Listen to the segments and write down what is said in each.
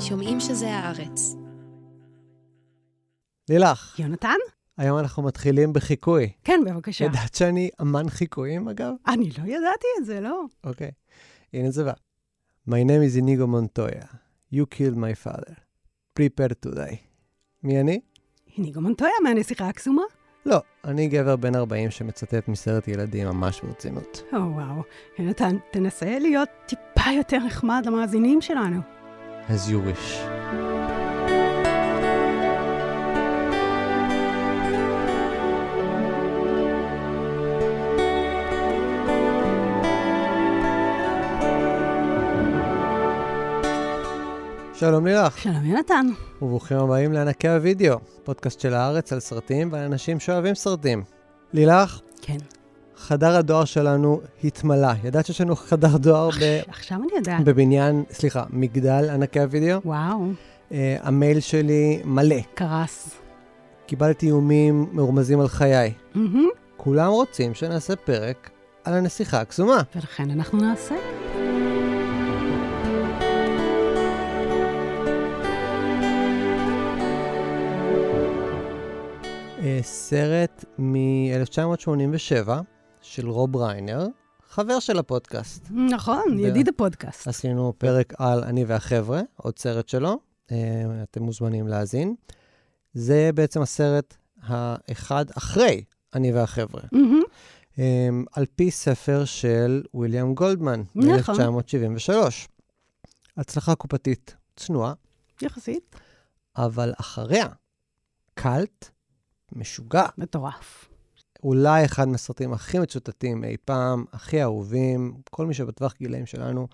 שומעים שזה הארץ. לילך, יונתן? היום אנחנו מתחילים בחיקוי. כן, בבקשה. ידעת שאני אמן חיקויים, אגב? אני לא ידעתי את זה, לא. אוקיי. הנה זה בא. My name is Inigo Montoya. You killed my father. Prepare to die. מי אני? גם מונטויה מהנסיכה הקסומה. לא, אני גבר בן 40 שמצטט מסרט ילדים ממש ברצינות. או וואו. יונתן, תנסה להיות טיפה יותר נחמד למאזינים שלנו. As you wish. שלום לילך, שלום יונתן. וברוכים הבאים לענקי הוידאו, פודקאסט של הארץ על סרטים ועל אנשים שאוהבים סרטים. לילך, כן. חדר הדואר שלנו התמלא. ידעת שיש לנו חדר דואר ב... עכשיו אני יודעת. בבניין, סליחה, מגדל ענקי הוידאו. וואו, Uh, המייל שלי מלא. קרס. קיבלתי איומים מרומזים על חיי. מהמם. כולם רוצים שנעשה פרק על הנסיכה הקסומה. ולכן אנחנו נעשה. Uh, סרט מ-1987 של רוב ריינר, חבר של הפודקאסט. נכון, ב- ידיד הפודקאסט. עשינו פרק על אני והחבר'ה, עוד סרט שלו, uh, אתם מוזמנים להאזין. זה בעצם הסרט האחד אחרי אני והחבר'ה. um, על פי ספר של ויליאם גולדמן, נכון. מ-1973. הצלחה קופתית צנועה, יחסית. אבל אחריה, קאלט משוגע. מטורף. אולי אחד מהסרטים הכי מצוטטים אי פעם, הכי אהובים, כל מי שבטווח גילאים שלנו,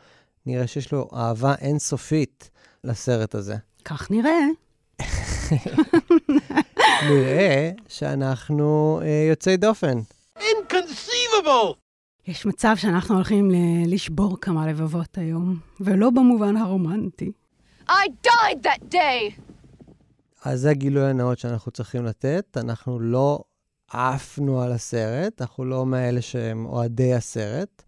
נראה שיש לו אהבה אינסופית לסרט הזה. כך נראה. נראה שאנחנו אה, יוצאי דופן. Inconceivable! יש מצב שאנחנו הולכים ל- לשבור כמה לבבות היום, ולא במובן הרומנטי. I died that day! אז זה הגילוי הנאות שאנחנו צריכים לתת. אנחנו לא עפנו על הסרט, אנחנו לא מאלה שהם אוהדי הסרט.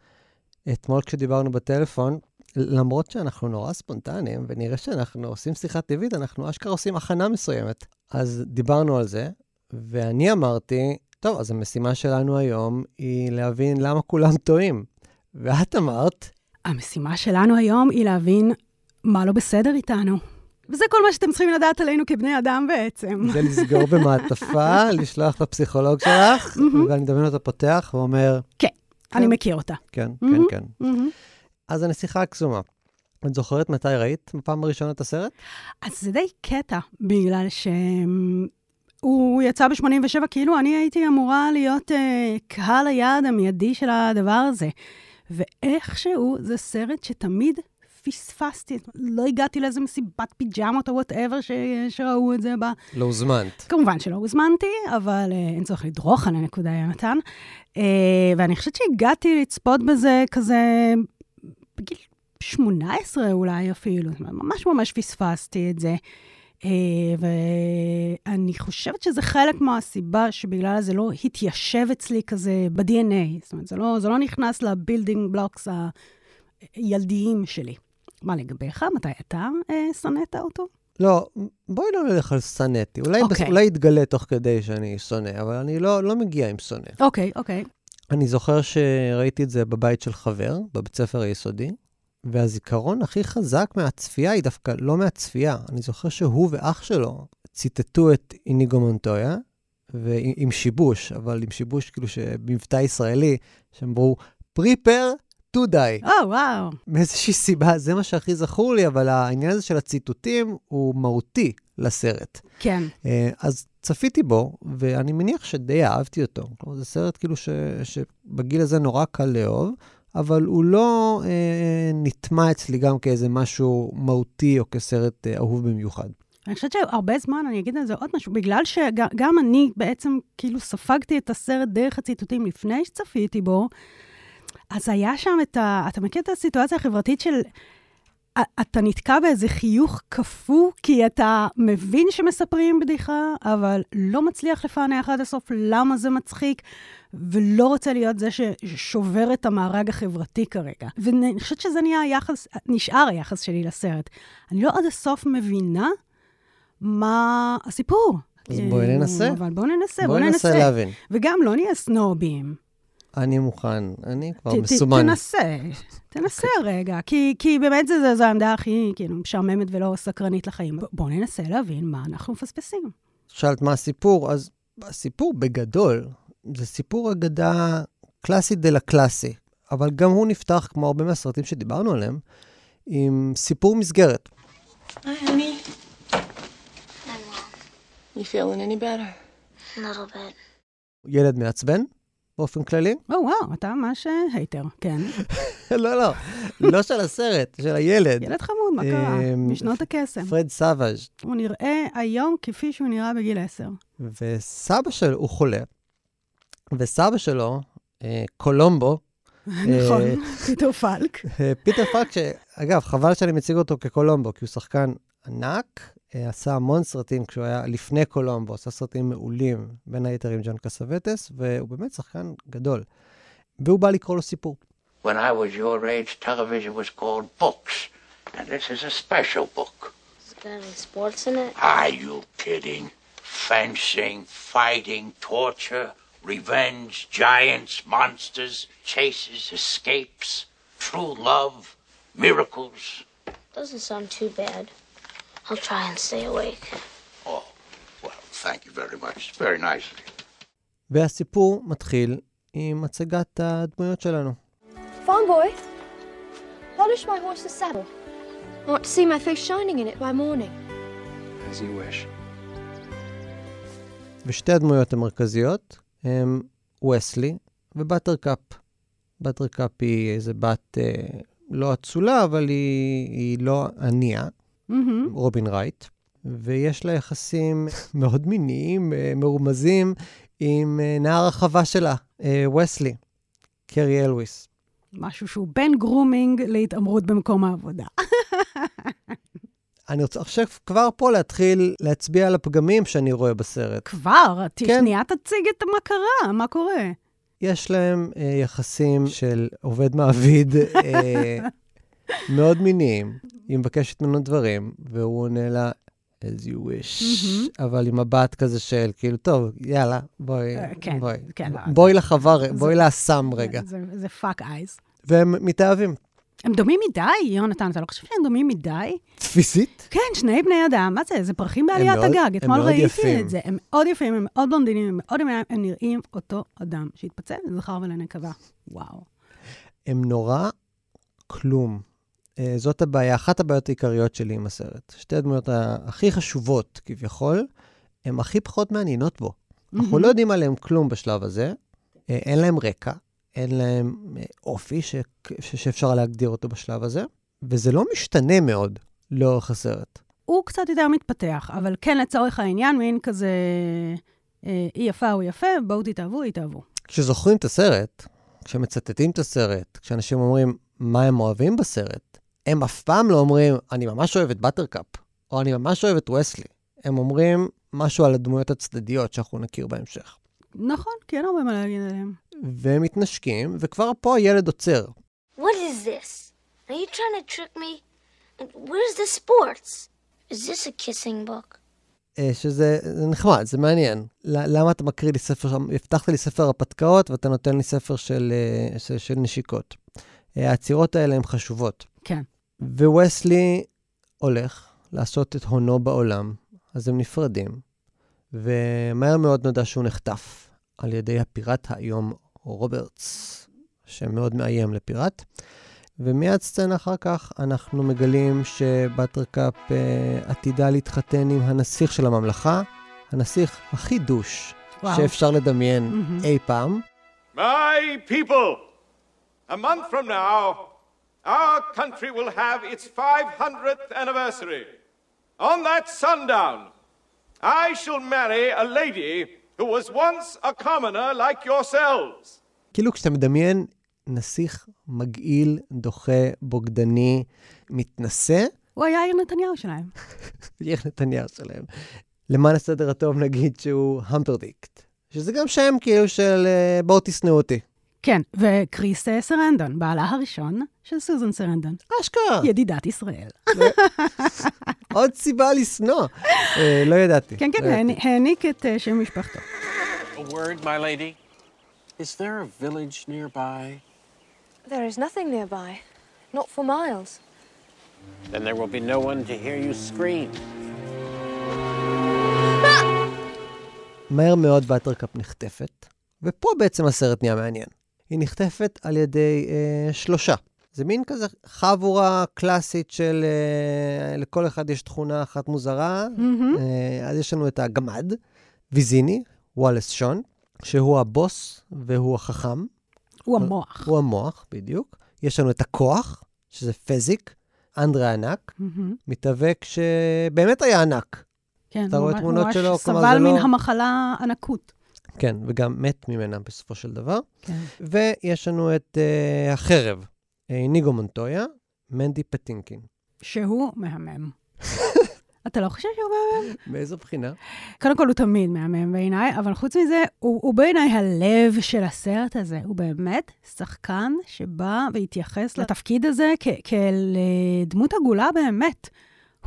אתמול כשדיברנו בטלפון, למרות שאנחנו נורא ספונטניים, ונראה שאנחנו עושים שיחה טבעית, אנחנו אשכרה עושים הכנה מסוימת. אז דיברנו על זה, ואני אמרתי, טוב, אז המשימה שלנו היום היא להבין למה כולם טועים. ואת אמרת, המשימה שלנו היום היא להבין מה לא בסדר איתנו. וזה כל מה שאתם צריכים לדעת עלינו כבני אדם בעצם. זה לסגור במעטפה, לשלוח לפסיכולוג שלך, ואני מדמיין אותו פותח ואומר, אני מכיר אותה. כן, כן. כן. אז הנסיכה הקסומה. את זוכרת מתי ראית בפעם הראשונה את הסרט? אז זה די קטע, בגלל שהוא יצא ב-87, כאילו אני הייתי אמורה להיות אה, קהל היעד המיידי של הדבר הזה. ואיכשהו זה סרט שתמיד פספסתי, לא הגעתי לאיזה מסיבת פיג'מות או whatever שראו את זה בה. לא הוזמנת. כמובן שלא הוזמנתי, אבל אה, אין צורך לדרוך על הנקודה, יונתן. אה, ואני חושבת שהגעתי לצפות בזה כזה בגיל 18 אולי אפילו, ממש ממש פספסתי את זה. אה, ואני חושבת שזה חלק מהסיבה שבגלל זה לא התיישב אצלי כזה ב-DNA. זאת אומרת, זה לא, זה לא נכנס ל building blocks הילדיים שלי. מה לגביך? מתי אתה אה, שנאת אותו? לא, בואי לא נלך על שנאתי. אולי, אוקיי. בס... אולי יתגלה תוך כדי שאני שונא, אבל אני לא, לא מגיע עם שונא. אוקיי, אוקיי. אני זוכר שראיתי את זה בבית של חבר, בבית ספר היסודי, והזיכרון הכי חזק מהצפייה היא דווקא לא מהצפייה. אני זוכר שהוא ואח שלו ציטטו את איניגו מונטויה, ועם שיבוש, אבל עם שיבוש כאילו שבמבטא ישראלי, שהם אמרו, פריפר to die. או, וואו. מאיזושהי סיבה, זה מה שהכי זכור לי, אבל העניין הזה של הציטוטים הוא מהותי לסרט. כן. אה, אז צפיתי בו, ואני מניח שדי אהבתי אותו. כלומר, זה סרט כאילו ש, שבגיל הזה נורא קל לאהוב, אבל הוא לא אה, נטמע אצלי גם כאיזה משהו מהותי או כסרט אה, אהוב במיוחד. אני חושבת שהרבה זמן, אני אגיד על זה עוד משהו, בגלל שגם אני בעצם כאילו ספגתי את הסרט דרך הציטוטים לפני שצפיתי בו, אז היה שם את ה... אתה מכיר את הסיטואציה החברתית של אתה נתקע באיזה חיוך קפוא, כי אתה מבין שמספרים בדיחה, אבל לא מצליח לפענח עד הסוף למה זה מצחיק, ולא רוצה להיות זה ששובר את המארג החברתי כרגע. ואני חושבת שזה נהיה היחס, נשאר היחס שלי לסרט. אני לא עד הסוף מבינה מה הסיפור. אז בואי ננסה. אבל בואו ננסה, בואי בואו ננסה ננסה. להבין. וגם לא נהיה סנובים. אני מוכן, אני כבר ת- ת- מסומן. תנסה, תנסה רגע, כי, כי באמת זו, זו העמדה הכי כאילו, משעממת ולא סקרנית לחיים. בואו ננסה להבין מה אנחנו מפספסים. שאלת מה הסיפור, אז הסיפור בגדול, זה סיפור אגדה קלאסי דה קלאסי, אבל גם הוא נפתח, כמו הרבה מהסרטים שדיברנו עליהם, עם סיפור מסגרת. Hi, honey. You feeling any better? A little bit. ילד מעצבן, באופן כללי. או, וואו, אתה ממש אה, hater, כן. לא, לא, לא של הסרט, של הילד. ילד חמוד, מה קרה? אמ, משנות הקסם. פרד סאבג', הוא נראה היום כפי שהוא נראה בגיל עשר. וסבא שלו, הוא חולה, וסבא שלו, אה, קולומבו, נכון, פיטר פאלק. אה, פיטר פאלק, שאגב, חבל שאני מציג אותו כקולומבו, כי הוא שחקן ענק, אה, עשה המון סרטים כשהוא היה לפני קולומבו, עשה סרטים מעולים, בין היתר עם ג'ון קסווטס, והוא באמת שחקן גדול. והוא בא לקרוא לו סיפור. When I was your age, television was called books. And this is a special book. Is there any sports in it? Are you kidding? Fencing, fighting, torture, revenge, giants, monsters, chases, escapes, true love, miracles. Doesn't sound too bad. I'll try and stay awake. Oh, well, thank you very much. It's very nice. והסיפור מתחיל עם הצגת הדמויות שלנו. Farm boy, polish my horse's saddle. I want to see my face shining in it by morning. As you wish. ושתי הדמויות המרכזיות הם וסלי ובטרקאפ. בטרקאפ היא איזה בת אה, לא אצולה, אבל היא, היא לא ענייה, מהמם. רובין רייט, ויש לה יחסים מאוד מיניים, אה, מרומזים, עם אה, נער החווה שלה, אה, וסלי, קרי אלוויס. משהו שהוא בין grooming להתעמרות במקום העבודה. אני רוצה עכשיו כבר פה להתחיל להצביע על הפגמים שאני רואה בסרט. כבר, כן. שנייה תציג את מה קרה, מה קורה. יש להם אה, יחסים של עובד-מעביד אה, מאוד מיניים. היא מבקשת ממנו דברים, והוא עונה לה, as you wish. אבל עם מבט כזה של, כאילו, טוב, יאללה, בואי, אה, כן, בואי, כן, לא, בואי לחבר, בואי לאסם רגע. זה- זה fuck eyes. והם מתאהבים. הם דומים מדי, יונתן, אתה לא חושב שהם דומים מדי? פיזית? כן, שני בני אדם, מה זה? זה פרחים בעליית הגג. אתמול ראיתי יפים. את זה. הם מאוד יפים, הם מאוד בלונדינים, הם מאוד יפים, הם נראים אותו אדם שהתפצל לזכר ולנקבה. וואו. הם נורא כלום. אה, זאת הבעיה, אחת הבעיות העיקריות שלי עם הסרט. שתי הדמויות הכי חשובות, כביכול, הן הכי פחות מעניינות בו. אנחנו לא יודעים עליהם כלום בשלב הזה, אה, אין להם רקע, אין להם אה, אופי ש... ש... שאפשר להגדיר אותו בשלב הזה, וזה לא משתנה מאוד לאורך הסרט. הוא קצת יותר מתפתח, אבל כן, לצורך העניין, מין כזה, אה, היא יפה, הוא יפה, בואו תתאהבו, יתאהבו. כשזוכרים את הסרט, כשמצטטים את הסרט, כשאנשים אומרים מה הם אוהבים בסרט, הם אף פעם לא אומרים, אני ממש אוהב את בטרקאפ, או אני ממש אוהב את וסלי. הם אומרים משהו על הדמויות הצדדיות שאנחנו נכיר בהמשך. נכון, כי אין הרבה מה להגיד עליהם. והם מתנשקים, וכבר פה הילד עוצר. What is this? Are you trying to trick me? And Where's the sports? Is this a kissing book? אה, שזה זה נחמד, זה מעניין. למה אתה מקריא לי ספר, הבטחת לי ספר הרפתקאות ואתה נותן לי ספר של, אה, של, של נשיקות. אה, העצירות האלה הן חשובות. כן. וווסלי הולך לעשות את הונו בעולם, אז הם נפרדים, ומהר מאוד נודע שהוא נחטף על ידי הפיראט האיום רוברטס, שמאוד מאיים לפיראט. ומיד סצנה אחר כך אנחנו מגלים שבטרקאפ אה, עתידה להתחתן עם הנסיך של הממלכה, הנסיך הכי דוש וואו. שאפשר לדמיין מהמם. אי פעם. My people, a month from now, our country will have its 500th anniversary. On that sundown, I shall marry a lady who was once a commoner like yourselves. כאילו כשאתה מדמיין נסיך מגעיל, דוחה, בוגדני, מתנשא, הוא היה יאיר נתניהו שלהם. יאיר נתניהו שלהם. למען הסדר הטוב נגיד שהוא המפרדיקט, שזה גם שם כאילו של אה, בואו תשנאו אותי. כן, וקריס אה, סרנדון, בעלה הראשון של סוזן סרנדון, אשכרה, ידידת ישראל. עוד סיבה לשנוא. אה, לא ידעתי. כן, כן, לא העניק את אה, שם משפחתו. A word, my lady. Is there a village nearby? There is nothing nearby. Not for miles. Then there will be no one to hear you scream. מהר מאוד באטרקאפ נחטפת, ופה בעצם הסרט נהיה מעניין. היא נחטפת על ידי אה, שלושה. זה מין כזה חבורה קלאסית של אה, לכל אחד יש תכונה אחת מוזרה. מהמם. אה, אז יש לנו את הגמד, ויזיני, וואלס שון, שהוא הבוס והוא החכם. הוא המוח. הוא המוח, בדיוק. יש לנו את הכוח, שזה פזיק, אנדרה ענק, מהמם. מתאבק שבאמת היה ענק. כן, אתה רואה ממש- תמונות ממש שלו? כלומר, סבל זה מן לא- המחלה ענקות. כן, וגם מת ממנה בסופו של דבר. כן. ויש לנו את uh, החרב, אה, ניגו מונטויה, מנדי פטינקין. שהוא מהמם. אתה לא חושב שהוא מהמם? מאיזו בחינה? קודם כל, הוא תמיד מהמם בעיניי, אבל חוץ מזה, הוא, הוא בעיניי הלב של הסרט הזה. הוא באמת שחקן שבא והתייחס לתפקיד הזה כ- כאל אה, דמות עגולה באמת.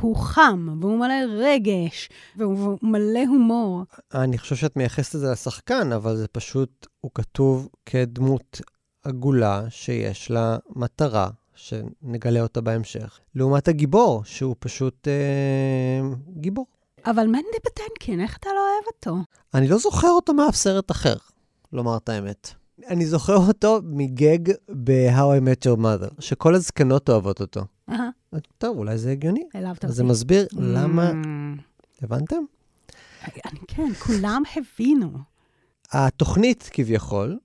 הוא חם, והוא מלא רגש, והוא מלא הומור. אני חושב שאת מייחסת את זה לשחקן, אבל זה פשוט, הוא כתוב כדמות עגולה שיש לה מטרה, שנגלה אותה בהמשך, לעומת הגיבור, שהוא פשוט אה, גיבור. אבל מנדי פטנקין, איך אתה לא אוהב אותו? אני לא זוכר אותו מאף סרט אחר, לומר את האמת. אני זוכר אותו מגג ב-How I Met Your Mother, שכל הזקנות אוהבות אותו. טוב, אולי זה הגיוני. העלבת אז זה אותי. מסביר למה... Mm, הבנתם? אני, כן, כולם הבינו. התוכנית, כביכול,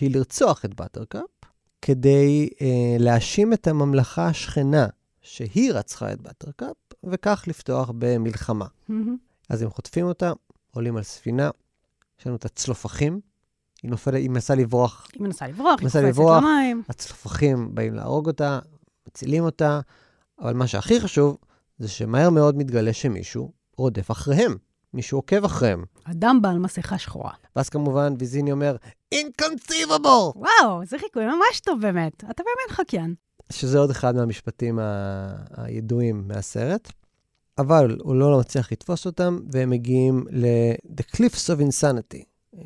היא לרצוח את באטרקאפ, כדי אה, להאשים את הממלכה השכנה שהיא רצחה את באטרקאפ, וכך לפתוח במלחמה. מהמם. אז הם חוטפים אותה, עולים על ספינה, יש לנו את הצלופחים, היא נופלת, היא מנסה לברוח, היא מנסה לברוח, היא מנסה קופצת לברוח. למים. הצלופחים באים להרוג אותה, מצילים אותה, אבל מה שהכי חשוב, זה שמהר מאוד מתגלה שמישהו רודף אחריהם, מישהו עוקב אחריהם. אדם בעל מסכה שחורה. ואז כמובן ויזיני אומר, Inconceivable! וואו, זה חיקוי ממש טוב באמת. אתה באמת חקיין. שזה עוד אחד מהמשפטים ה- הידועים מהסרט. אבל הוא לא מצליח לתפוס אותם, והם מגיעים ל-The Cliffs of Insanity, אה,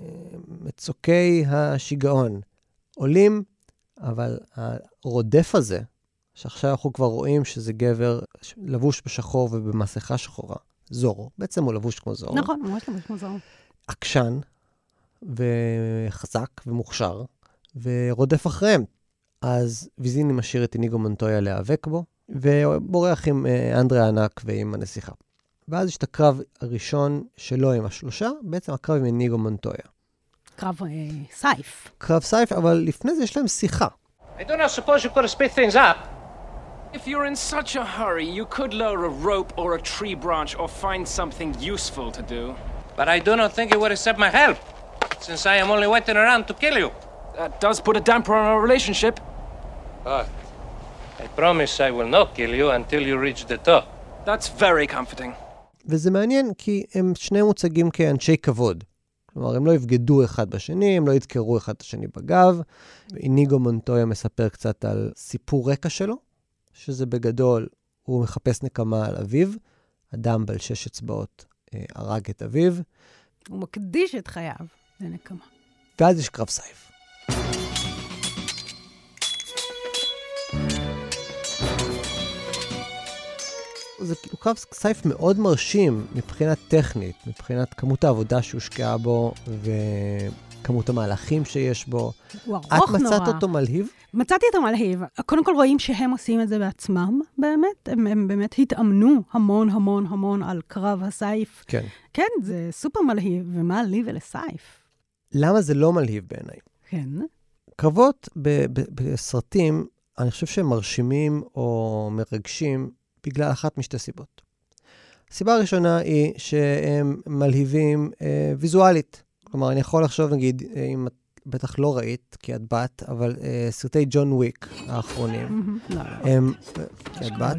מצוקי השיגעון. עולים, אבל הרודף הזה, שעכשיו אנחנו כבר רואים שזה גבר לבוש בשחור ובמסכה שחורה, זורו, בעצם הוא לבוש כמו זורו. נכון, ממש לבוש כמו זוהר. עקשן וחזק ומוכשר, ורודף אחריהם. אז ויזיני משאיר את איניגו מונטויה להיאבק בו, ובורח עם אה, אנדרי הענק ועם הנסיכה. ואז יש את הקרב הראשון שלו עם השלושה, בעצם הקרב עם איניגו מונטויה. קרב אה, סייף. קרב סייף, אבל לפני זה יש להם שיחה. I do not suppose you could have sped things up. If you're in such a hurry, you could lower a rope or a tree branch or find something useful to do. But I do not think you would accept my help, since I am only waiting around to kill you. That does put a damper on our relationship. But I promise I will not kill you until you reach the top. That's very comforting. וזה מעניין כי הם שניהם מוצגים כאנשי כבוד. כלומר, הם לא יבגדו אחד בשני, הם לא ידקרו אחד את השני בגב. איניגו מונטויה מספר קצת על סיפור רקע שלו, שזה בגדול, הוא מחפש נקמה על אביו. אדם בעל שש אצבעות אה, הרג את אביו, הוא מקדיש את חייו לנקמה. ואז יש קרב סייף. זה כאילו קרב סייף מאוד מרשים מבחינה טכנית, מבחינת כמות העבודה שהושקעה בו וכמות המהלכים שיש בו. הוא את ארוך נורא. מצאת אותו מלהיב? מצאתי אותו מלהיב. קודם כל רואים שהם עושים את זה בעצמם, באמת. הם, הם באמת התאמנו המון המון המון על קרב הסייף. כן. כן, זה סופר מלהיב, ומה לי ולסייף? למה זה לא מלהיב בעיניי? כן. קרבות בסרטים, אני חושב שהם מרשימים או מרגשים בגלל אחת משתי סיבות. הסיבה הראשונה היא שהם מלהיבים אה, ויזואלית. כלומר, אני יכול לחשוב, נגיד, אה, אם את בטח לא ראית, כי את בת, אבל אה, סרטי ג'ון וויק האחרונים, לא, לא. הם, כי את בת,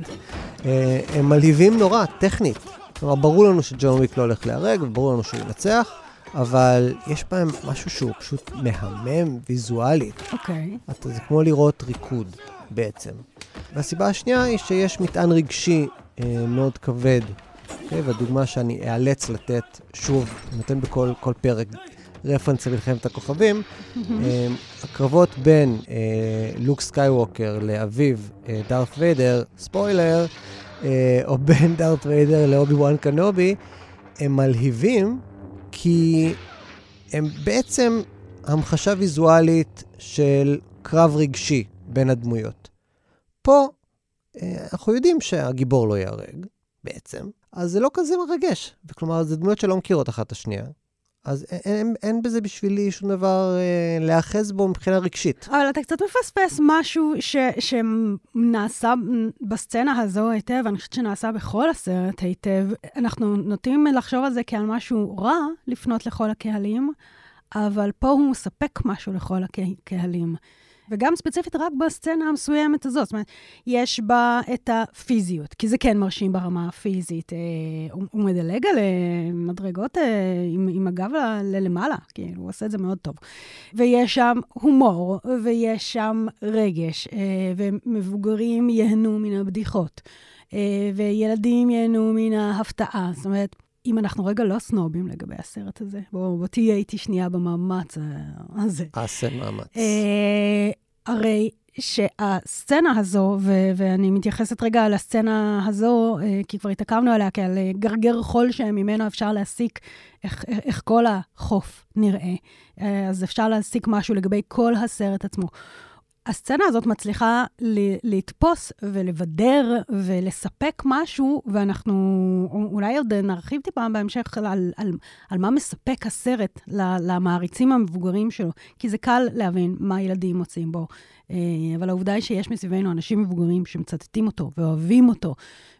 אה, הם מלהיבים נורא, טכנית. כלומר, ברור לנו שג'ון וויק לא הולך להיהרג, וברור לנו שהוא ינצח, אבל יש בהם משהו שהוא פשוט מהמם ויזואלית. אוקיי. אתה, זה כמו לראות ריקוד בעצם. והסיבה השנייה היא שיש מטען רגשי אה, מאוד כבד. אוקיי? והדוגמה שאני אאלץ לתת, שוב, נותן בכל כל פרק רפרנס למלחמת הכוכבים, אה, הקרבות בין אה, לוק סקייווקר לאביו אה, דארת ויידר, ספוילר, אה, או בין דארת ויידר לאובי וואן קנובי, הם מלהיבים כי הם בעצם המחשה ויזואלית של קרב רגשי בין הדמויות. פה אה, אנחנו יודעים שהגיבור לא ייהרג, בעצם, אז זה לא כזה מרגש. וכלומר, זה דמויות שלא מכירות אחת את השנייה. אז אין, אין, אין בזה בשבילי שום דבר אה, להיאחז בו מבחינה רגשית. אבל אתה קצת מפספס משהו ש, שנעשה בסצנה הזו היטב, אני חושבת שנעשה בכל הסרט היטב. אנחנו נוטים לחשוב על זה כעל משהו רע לפנות לכל הקהלים, אבל פה הוא מספק משהו לכל הקהלים. וגם ספציפית רק בסצנה המסוימת הזאת. זאת אומרת, יש בה את הפיזיות, כי זה כן מרשים ברמה הפיזית. אה, הוא, הוא מדלג על אה, מדרגות אה, עם, עם הגב ללמעלה, כאילו, הוא עושה את זה מאוד טוב. ויש שם הומור, ויש שם רגש, אה, ומבוגרים ייהנו מן הבדיחות, אה, וילדים ייהנו מן ההפתעה. זאת אומרת, אם אנחנו רגע לא סנובים לגבי הסרט הזה, בוא, בוא תהיה איתי שנייה במאמץ הזה. אעשה מאמץ. אה, הרי שהסצנה הזו, ו- ואני מתייחסת רגע לסצנה הזו, אה, כי כבר התעכבנו עליה כעל אה, גרגר חול שממנו אפשר להסיק איך, איך כל החוף נראה. אה, אז אפשר להסיק משהו לגבי כל הסרט עצמו. הסצנה הזאת מצליחה לתפוס ולבדר ולספק משהו, ואנחנו אולי עוד נרחיב טיפה בהמשך על, על, על מה מספק הסרט למעריצים המבוגרים שלו, כי זה קל להבין מה ילדים מוצאים בו. אה, אבל העובדה היא שיש מסביבנו אנשים מבוגרים שמצטטים אותו ואוהבים אותו,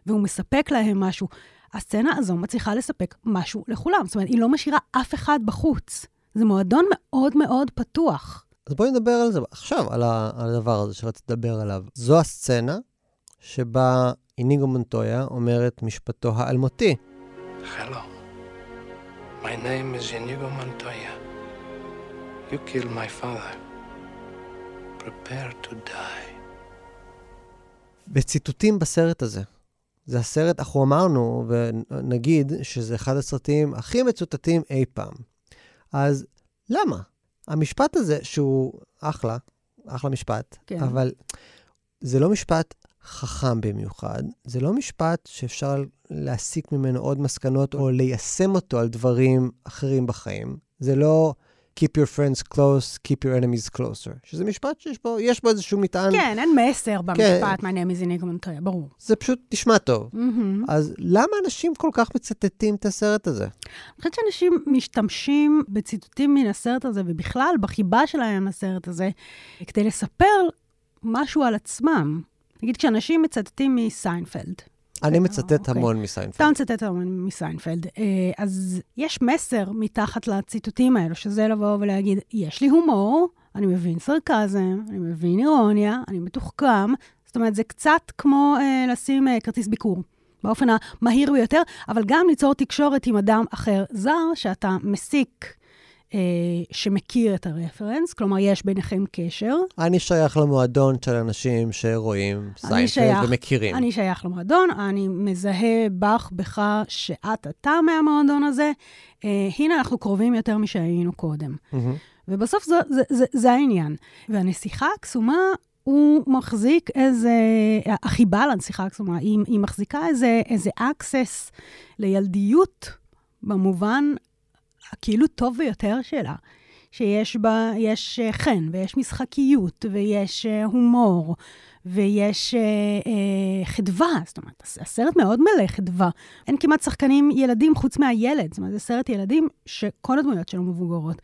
והוא מספק להם משהו. הסצנה הזו מצליחה לספק משהו לכולם. זאת אומרת, היא לא משאירה אף אחד בחוץ. זה מועדון מאוד מאוד פתוח. אז בואי נדבר על זה עכשיו, על, ה, על הדבר הזה שרציתי לדבר עליו. זו הסצנה שבה איניגו מונטויה אומרת משפטו האלמותי. Hello. My name is Inigo Montoya. You killed my father. Prepare to die. בציטוטים בסרט הזה. זה הסרט, אנחנו אמרנו, ונגיד שזה אחד הסרטים הכי מצוטטים אי פעם. אז למה? המשפט הזה, שהוא אחלה, אחלה משפט, כן. אבל זה לא משפט חכם במיוחד, זה לא משפט שאפשר להסיק ממנו עוד מסקנות או ליישם אותו על דברים אחרים בחיים. זה לא Keep your friends close, keep your enemies closer. שזה משפט שיש בו, יש בו איזשהו מטען... כן, אין מסר במשפט, כן. my name is Inigo Montoya, ברור. זה פשוט נשמע טוב. אז למה אנשים כל כך מצטטים את הסרט הזה? אני חושבת שאנשים משתמשים בציטוטים מן הסרט הזה, ובכלל בחיבה שלהם לסרט הזה, כדי לספר משהו על עצמם. נגיד, כשאנשים מצטטים מסיינפלד, אני מצטט אוקיי. המון מסיינפלד. אתה מצטט המון מסיינפלד. אה, אז יש מסר מתחת לציטוטים האלו, שזה לבוא ולהגיד, יש לי הומור, אני מבין סרקזם, אני מבין אירוניה, אני מתוחכם. זאת אומרת, זה קצת כמו אה, לשים אה, כרטיס ביקור. באופן המהיר ביותר, אבל גם ליצור תקשורת עם אדם אחר זר, שאתה מסיק אה, שמכיר את הרפרנס, כלומר, יש ביניכם קשר. אני שייך למועדון של אנשים שרואים סיינפלד ומכירים. אני שייך למועדון, אני מזהה בך, בך, שאת אתה מהמועדון הזה. אה, הנה, אנחנו קרובים יותר משהיינו קודם. Mm-hmm. ובסוף זה, זה, זה, זה העניין. והנסיכה הקסומה, הוא מחזיק איזה, החיבה לנסיכה הקסומה, היא, היא מחזיקה איזה, איזה access לילדיות במובן הכאילו טוב ביותר שלה, שיש בה, יש אה, חן, ויש משחקיות, ויש אה, הומור, ויש אה, אה, חדווה. זאת אומרת, הסרט מאוד מלא חדווה. אין כמעט שחקנים ילדים חוץ מהילד. זאת אומרת, זה סרט ילדים שכל הדמויות שלו מבוגרות.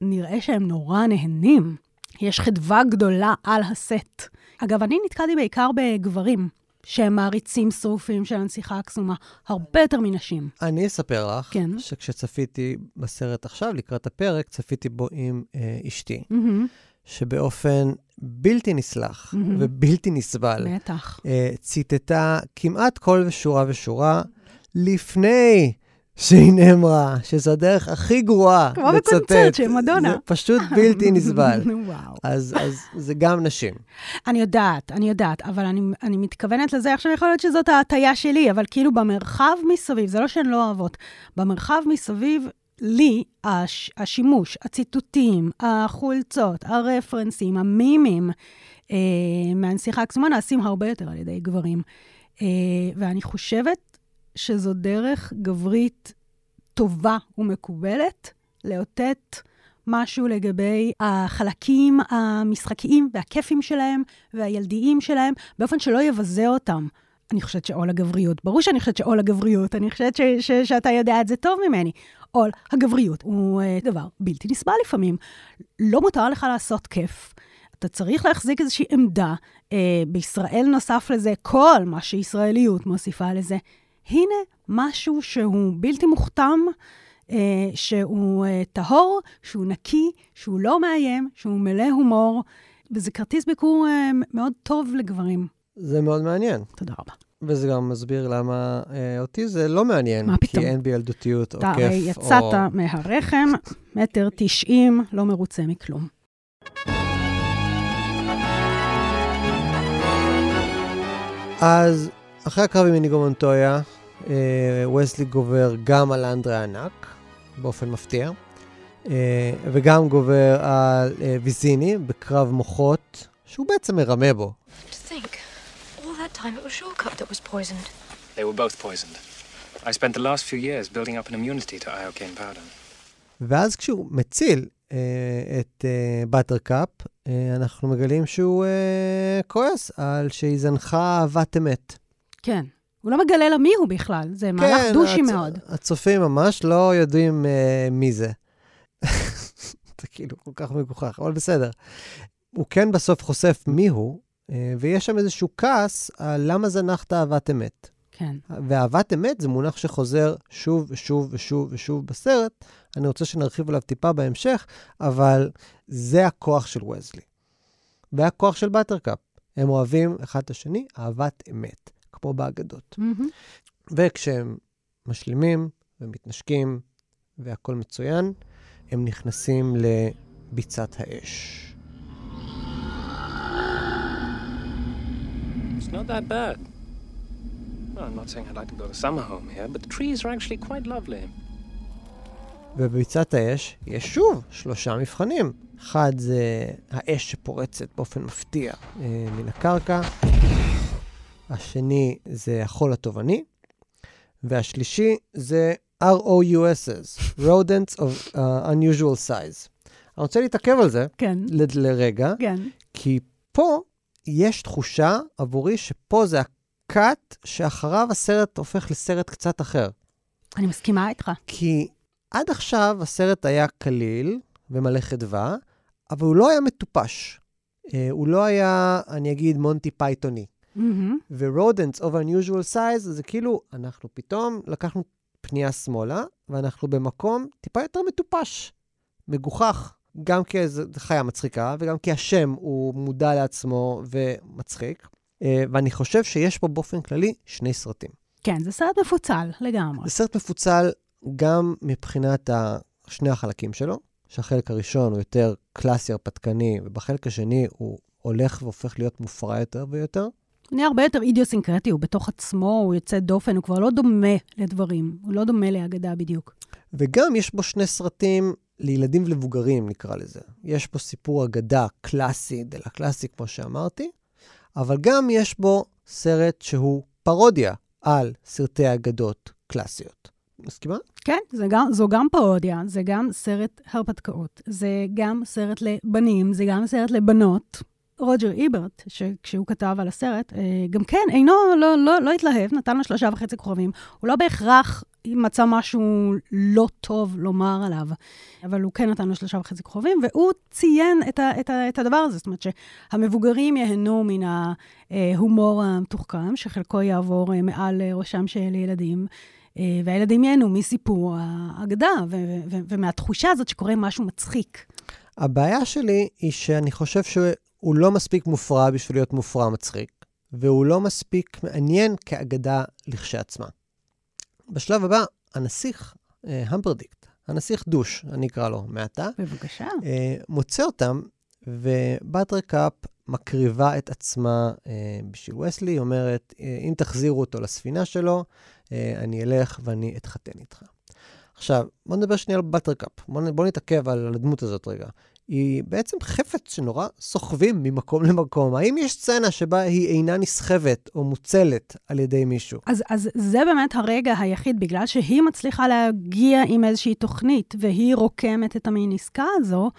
נראה שהם נורא נהנים. יש חדווה גדולה על הסט. אגב, אני נתקלתי בעיקר בגברים. שהם מעריצים שרופים של הנסיכה הקסומה, הרבה יותר מנשים. אני אספר לך, כן. שכשצפיתי בסרט עכשיו, לקראת הפרק, צפיתי בו עם אה, אשתי, מהמם, שבאופן בלתי נסלח מהמם. ובלתי נסבל, בטח. אה, ציטטה כמעט כל שורה ושורה לפני שהיא נאמרה, שזו הדרך הכי גרועה כמו לצטט. בקונצרט של מדונה. זה פשוט בלתי נסבל. וואו. אז, אז זה גם נשים. אני יודעת, אני יודעת, אבל אני, אני מתכוונת לזה, עכשיו יכול להיות שזאת ההטייה שלי, אבל כאילו במרחב מסביב, זה לא שהן לא אוהבות, במרחב מסביב, לי, הש, השימוש, הציטוטים, החולצות, הרפרנסים, המימים אה, מהנסיכה הקסומה נעשים הרבה יותר על ידי גברים. אה, ואני חושבת שזו דרך גברית טובה ומקובלת לאותת משהו לגבי החלקים המשחקיים והכיפים שלהם והילדיים שלהם, באופן שלא יבזה אותם. אני חושבת שעול הגבריות, ברור שאני חושבת שעול הגבריות, אני חושבת ש- ש- שאתה יודע את זה טוב ממני. עול הגבריות הוא uh, דבר בלתי נסבל לפעמים. לא מותר לך לעשות כיף. אתה צריך להחזיק איזושהי עמדה. Uh, בישראל נוסף לזה כל מה שישראליות מוסיפה לזה. הנה משהו שהוא בלתי מוכתם, אה, שהוא אה, טהור, שהוא נקי, שהוא לא מאיים, שהוא מלא הומור, וזה כרטיס ביקור אה, מאוד טוב לגברים. זה מאוד מעניין. תודה רבה. וזה גם מסביר למה אה, אותי זה לא מעניין. מה פתאום? כי אין בילדותיות או אתה כיף. הרי יצאת או... מהרחם, מטר תשעים, לא מרוצה מכלום. אז אחרי הקרב עם איניגו מונטויה, אה, וסלי גובר גם על אנדרה ענק, באופן מפתיע, אה, וגם גובר על אה, ויזיני בקרב מוחות, שהוא בעצם מרמה בו. To think, all that time it was Shortcut that was poisoned. They were both poisoned. I spent the last few years building up an immunity to iocane powder. ואז כשהוא מציל אה, את אה, באטרקאפ, אה, אנחנו מגלים שהוא אה, כועס על שהיא זנחה אהבת אמת. כן. הוא לא מגלה לה מי הוא בכלל, זה מהלך דושי הצ- מאוד. הצופים ממש לא יודעים אה, מי זה. זה כאילו כל כך מגוחך, אבל בסדר. הוא כן בסוף חושף מי הוא, אה, ויש שם איזשהו כעס על למה זנחת אהבת אמת. כן. ואהבת אמת זה מונח שחוזר שוב ושוב ושוב ושוב בסרט. אני רוצה שנרחיב עליו טיפה בהמשך, אבל זה הכוח של וזלי. והכוח של באטרקאפ. הם אוהבים אחד את השני, אהבת אמת, כמו באגדות. מהמם. וכשהם משלימים ומתנשקים והכול מצוין, הם נכנסים לביצת האש. It's not that bad. Well, I'm not saying I'd like to build a summer home here, but the trees are actually quite lovely. ובביצת האש יש שוב שלושה מבחנים. אחד זה האש שפורצת באופן מפתיע אה, מן הקרקע, השני זה החול הטובעני, והשלישי זה ROUSs, Rodents of uh, Unusual Size. אני רוצה להתעכב על זה כן, ל- לרגע, כן. כי פה יש תחושה עבורי שפה זה הקאט שאחריו הסרט הופך לסרט קצת אחר. אני מסכימה איתך. כי עד עכשיו הסרט היה קליל ומלא חדווה, אבל הוא לא היה מטופש. אה, הוא לא היה, אני אגיד, מונטי פייתוני. ו-Rodents of unusual size זה כאילו, אנחנו פתאום לקחנו פנייה שמאלה, ואנחנו במקום טיפה יותר מטופש, מגוחך. גם כי זו חיה מצחיקה, וגם כי השם הוא מודע לעצמו ומצחיק. אה, ואני חושב שיש פה באופן כללי שני סרטים. כן, זה סרט מפוצל לגמרי. זה סרט מפוצל גם מבחינת שני החלקים שלו, שהחלק הראשון הוא יותר קלאסי הרפתקני, ובחלק השני הוא הולך והופך להיות מופרע יותר ויותר. נהיה הרבה יותר אידיוסינקרטי, הוא בתוך עצמו, הוא יוצא דופן, הוא כבר לא דומה לדברים, הוא לא דומה לאגדה בדיוק. וגם יש בו שני סרטים לילדים ולמבוגרים, נקרא לזה. יש פה סיפור אגדה קלאסי, דה לה קלאסי, כמו שאמרתי, אבל גם יש בו סרט שהוא פרודיה על סרטי אגדות קלאסיות. מסכימה? כן, זה גם, זו גם פרודיה, זה גם סרט הרפתקאות, זה גם סרט לבנים, זה גם סרט לבנות. רוג'ר איברט, שכשהוא כתב על הסרט, אה, גם כן, אינו, לא, לא, לא התלהב, נתן לו שלושה וחצי כוכבים. הוא לא בהכרח מצא משהו לא טוב לומר עליו, אבל הוא כן נתן לו שלושה וחצי כוכבים, והוא ציין את, ה, את, ה, את הדבר הזה, זאת אומרת שהמבוגרים ייהנו מן ההומור המתוחכם, שחלקו יעבור אה, מעל ראשם של ילדים. אה, והילדים ייהנו מסיפור האגדה ומהתחושה הזאת שקורה משהו מצחיק. הבעיה שלי היא שאני חושב שהוא לא מספיק מופרע בשביל להיות מופרע מצחיק, והוא לא מספיק מעניין כאגדה לכשעצמה. בשלב הבא, הנסיך, אה, המפרדיקט, הנסיך דוש, אני אקרא לו מעתה. בבקשה. אה, מוצא אותם, ובטרקאפ מקריבה את עצמה אה, בשביל וסלי, היא אומרת, אה, אם תחזירו אותו לספינה שלו, אה, אני אלך ואני אתחתן איתך. עכשיו, בוא נדבר שנייה על בטרקאפ. בוא, בוא נתעכב על הדמות הזאת רגע. היא בעצם חפץ שנורא סוחבים ממקום למקום. האם יש סצנה שבה היא אינה נסחבת או מוצלת על ידי מישהו? אז, אז זה באמת הרגע היחיד, בגלל שהיא מצליחה להגיע עם איזושהי תוכנית, והיא רוקמת את המין עסקה הזו,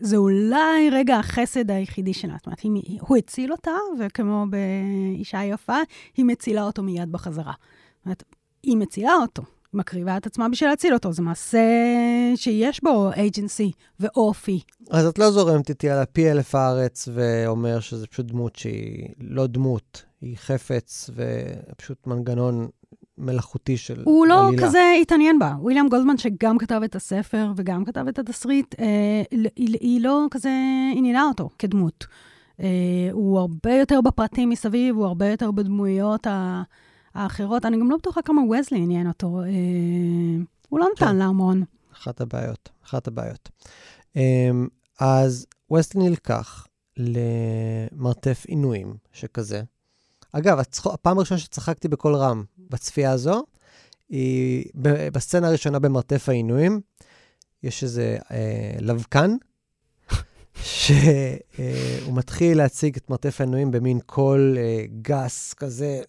זה אולי רגע החסד היחידי שלה. זאת אומרת, היא, הוא הציל אותה, וכמו באישה יפה, היא מצילה אותו מיד בחזרה. זאת אומרת, היא מצילה אותו, מקריבה את עצמה בשביל להציל אותו. זה מעשה שיש בו אייג'נסי ואופי. אז את לא זורמת איתי על הפי אלף הארץ ואומר שזה פשוט דמות שהיא לא דמות, היא חפץ ופשוט מנגנון מלאכותי של עלילה. הוא לא עלילה. כזה התעניין בה. וויליאם גולדמן, שגם כתב את הספר וגם כתב את התסריט, אה, היא, היא לא כזה עניינה אותו כדמות. אה, הוא הרבה יותר בפרטים מסביב, הוא הרבה יותר בדמויות ה... האחרות. אני גם לא בטוחה כמה וזלי עניין אותו. אה, הוא לא נתן כן. לה המון. אחת הבעיות, אחת הבעיות. אה, אז וסלי נלקח למרתף עינויים שכזה. אגב, הפעם הראשונה שצחקתי בקול רם בצפייה הזו, היא בסצנה הראשונה במרתף העינויים, יש איזה אה, לבקן, שהוא מתחיל להציג את מרתף העינויים במין קול אה, גס כזה.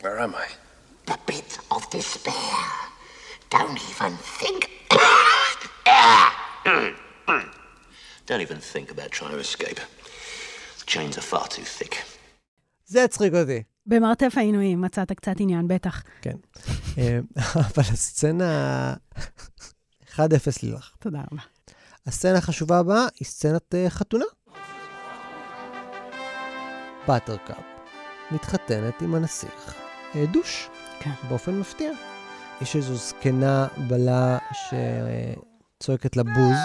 Where am I? The pit of despair. Don't even think. Don't even think about trying to escape. The chains are far too thick. זה הצחיק אותי. במרתף העינויים מצאת קצת עניין, בטח. כן. אה, אבל הסצנה... 1-0 לילך. תודה רבה. הסצנה החשובה הבאה היא סצנת uh, חתונה. באטרקאפ מתחתנת עם הנסיך uh, דוש, כן. באופן מפתיע. יש איזו זקנה בלה שצועקת לה בוז.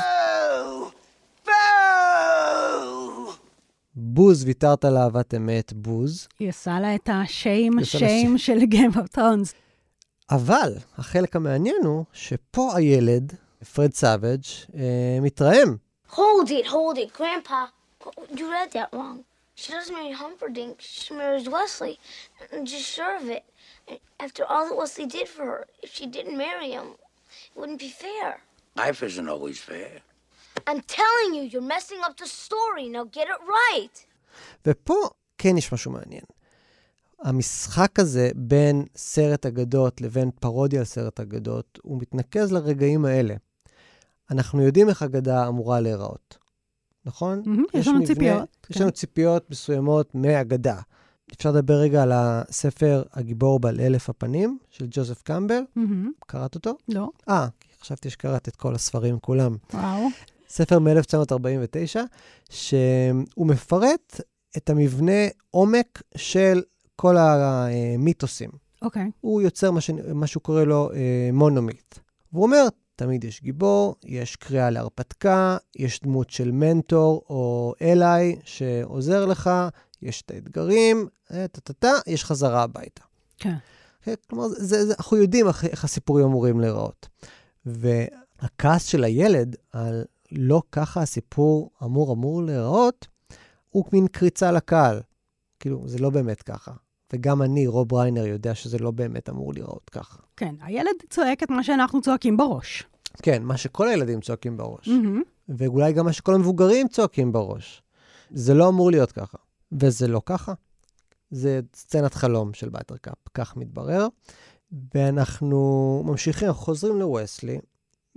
בוז, ויתרת על אהבת אמת, בוז. היא עושה לה את השיים, שיים של Game of Thrones. אבל החלק המעניין הוא שפה הילד, פרד סאביג', אה, מתרעם. Hold it, hold it, Grandpa. You read that wrong. She doesn't marry Humperdinck, she marries Wesley. Just sure of it. After all that Wesley did for her, if she didn't marry him, it wouldn't be fair. Life isn't always fair. I'm telling you, you're messing up the story. Now get it right. ופה כן יש משהו מעניין. המשחק הזה בין סרט אגדות לבין פרודיה על סרט אגדות, הוא מתנקז לרגעים האלה. אנחנו יודעים איך אגדה אמורה להיראות, נכון? Mm-hmm, יש לנו מבנה, ציפיות. יש כן. לנו ציפיות מסוימות מאגדה. אפשר לדבר רגע על הספר הגיבור בעל אלף הפנים של ג'וזף קמבל. Mm-hmm. קראת אותו? לא. אה, חשבתי שקראת את כל הספרים כולם. וואו. ספר מ-1949, שהוא מפרט את המבנה עומק של כל המיתוסים. אוקיי. Okay. הוא יוצר מה, ש... מה שהוא קורא לו אה, מונומיט. והוא אומר, תמיד יש גיבור, יש קריאה להרפתקה, יש דמות של מנטור או אליי שעוזר לך, יש את האתגרים, טה-טה-טה, יש חזרה הביתה. כן. Okay. כלומר, זה, זה, אנחנו יודעים איך, איך הסיפורים אמורים להיראות. והכעס של הילד על לא ככה הסיפור אמור אמור להיראות, הוא מין קריצה לקהל. כאילו, זה לא באמת ככה. וגם אני, רוב ריינר, יודע שזה לא באמת אמור להיראות ככה. כן, הילד צועק את מה שאנחנו צועקים בראש. כן, מה שכל הילדים צועקים בראש. Mm-hmm. ואולי גם מה שכל המבוגרים צועקים בראש. זה לא אמור להיות ככה. וזה לא ככה. זה סצנת חלום של באטרקאפ, כך מתברר. ואנחנו ממשיכים, אנחנו חוזרים לווסלי,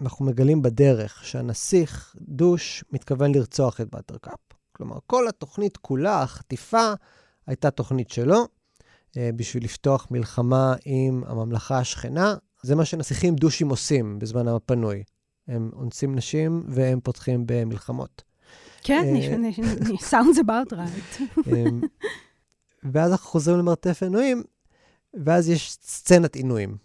אנחנו מגלים בדרך שהנסיך דוש מתכוון לרצוח את באטרקאפ. כלומר, כל התוכנית כולה, החטיפה, הייתה תוכנית שלו. אה, בשביל לפתוח מלחמה עם הממלכה השכנה. זה מה שנסיכים דושים עושים בזמן הפנוי. הם אונסים נשים והם פותחים במלחמות. כן, אה, sounds about right. אמ, ואז אנחנו חוזרים למרתף עינויים, ואז יש סצנת עינויים.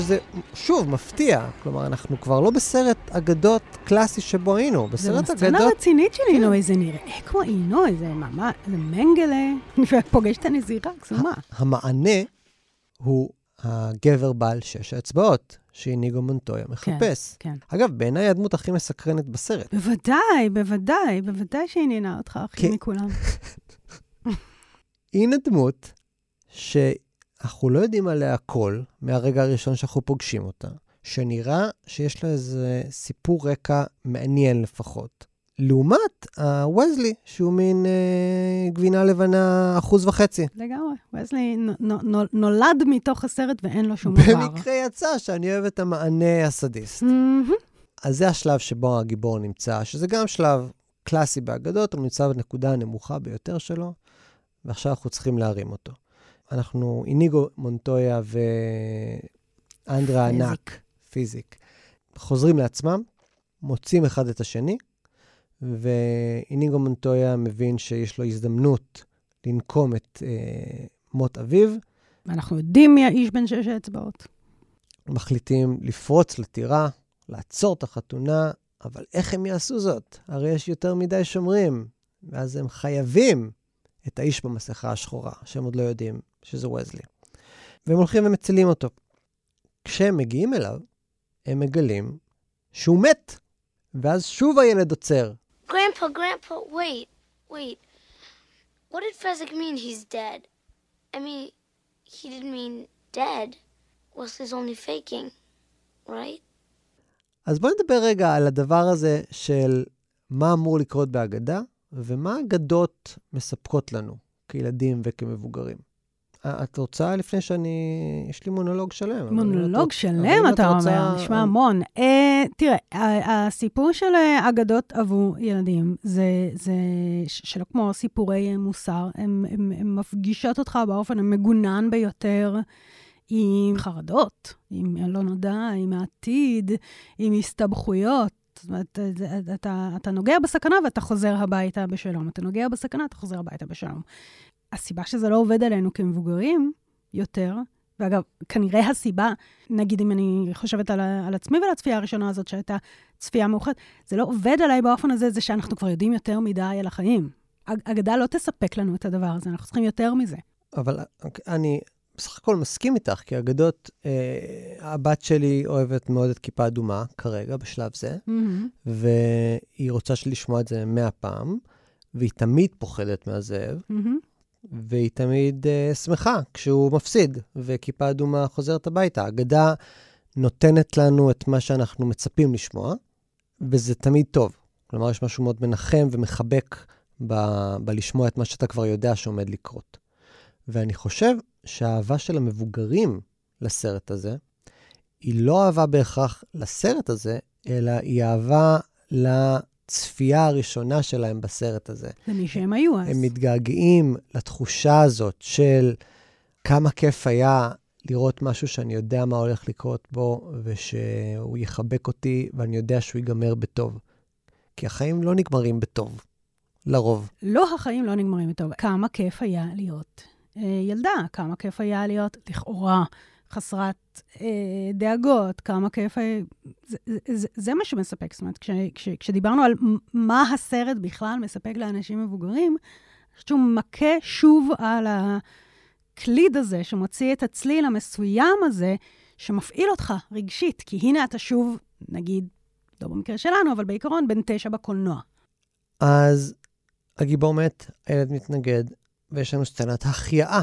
שזה, שוב, מפתיע. כלומר, אנחנו כבר לא בסרט אגדות קלאסי שבו היינו. זה בסרט הסצנה אגדות... רצינית של עינוי, זה נראה כמו עינוי, זה ממש, זה מנגלה, ופוגש את הנזירה, קסומה. המענה הוא הגבר בעל שש האצבעות, שאיניגו מונטויה מחפש. כן. אגב, בעיניי הדמות הכי מסקרנת בסרט. בוודאי, בוודאי, בוודאי שהיא עניינה אותך הכי כן. מכולם. הנה דמות שאנחנו לא יודעים עליה הכל מהרגע הראשון שאנחנו פוגשים אותה, שנראה שיש לה איזה סיפור רקע מעניין לפחות. לעומת הווזלי, שהוא מין אה, גבינה לבנה אחוז וחצי. לגמרי. וזלי נ- נ- נ- נולד מתוך הסרט ואין לו שום דבר. במקרה יצא שאני אוהב את המענה הסדיסט. מהמם. אז זה השלב שבו הגיבור נמצא, שזה גם שלב קלאסי באגדות, הוא נמצא בנקודה הנמוכה ביותר שלו, ועכשיו אנחנו צריכים להרים אותו. אנחנו, איניגו מונטויה ואנדרה פיזיק. ענק, פיזיק, חוזרים לעצמם, מוצאים אחד את השני, ואיניגו מונטויה מבין שיש לו הזדמנות לנקום את אה, מות אביו, ואנחנו יודעים מי האיש בן שש האצבעות. מחליטים לפרוץ לטירה, לעצור את החתונה, אבל איך הם יעשו זאת? הרי יש יותר מדי שומרים, ואז הם חייבים את האיש במסכה השחורה, שהם עוד לא יודעים שזה וזלי. והם הולכים ומצילים אותו. כשהם מגיעים אליו, הם מגלים שהוא מת, ואז שוב הילד עוצר. Grandpa, Grandpa, wait, wait. What did Fezzik mean he's dead? I mean, he didn't mean dead. Wesley's only faking, right? אז בואו נדבר רגע על הדבר הזה של מה אמור לקרות בהגדה, ומה אגדות מספקות לנו כילדים וכמבוגרים. את רוצה לפני שאני... יש לי מונולוג שלם. מונולוג שלם, אתה רוצה- אומר, נשמע המון. אה, תראה, הסיפור של אה, אגדות עבור ילדים, זה, זה שלא כמו סיפורי אה, מוסר, הם מפגישות אותך באופן המגונן ביותר. עם חרדות, עם הלא נודע, עם העתיד, עם הסתבכויות. זאת אומרת, אתה, אתה נוגע בסכנה ואתה חוזר הביתה בשלום. אתה נוגע בסכנה, אתה חוזר הביתה בשלום. הסיבה שזה לא עובד עלינו כמבוגרים יותר, ואגב, כנראה הסיבה, נגיד אם אני חושבת על, על עצמי ועל הצפייה הראשונה הזאת, שהייתה צפייה מאוחרת, זה לא עובד עליי באופן הזה, זה שאנחנו כבר יודעים יותר מדי על החיים. אג- אגדה לא תספק לנו את הדבר הזה, אנחנו צריכים יותר מזה. אבל אני בסך הכל מסכים איתך, כי אגדות, אה, הבת שלי אוהבת מאוד את כיפה אדומה כרגע, בשלב זה, והיא רוצה לשמוע את זה מאה פעם, והיא תמיד פוחדת מהזאב, מהמם. והיא תמיד uh, שמחה כשהוא מפסיד, וכיפה אדומה חוזרת הביתה. האגדה נותנת לנו את מה שאנחנו מצפים לשמוע, וזה תמיד טוב. כלומר, יש משהו מאוד מנחם ומחבק ב- בלשמוע את מה שאתה כבר יודע שעומד לקרות. ואני חושב שהאהבה של המבוגרים לסרט הזה, היא לא אהבה בהכרח לסרט הזה, אלא היא אהבה לצפייה הראשונה שלהם בסרט הזה. למי שהם היו אז. הם מתגעגעים לתחושה הזאת של כמה כיף היה לראות משהו שאני יודע מה הולך לקרות בו, ושהוא יחבק אותי, ואני יודע שהוא ייגמר בטוב. כי החיים לא נגמרים בטוב, לרוב. לא, החיים לא נגמרים טוב. כמה כיף היה להיות אה, ילדה, כמה כיף היה להיות לכאורה חסרת אה, דאגות, כמה כיף היה... זה, זה, זה מה שמספק. זאת אומרת, כש, כש, כשדיברנו על מה הסרט בכלל מספק לאנשים מבוגרים, אני חושבת שהוא מכה שוב על הקליד הזה, שמוציא את הצליל המסוים הזה, שמפעיל אותך רגשית. כי הנה אתה שוב, נגיד, לא במקרה שלנו, אבל בעיקרון, בן תשע בקולנוע. אז הגיבור מת, הילד מתנגד, ויש לנו סצנת החייאה.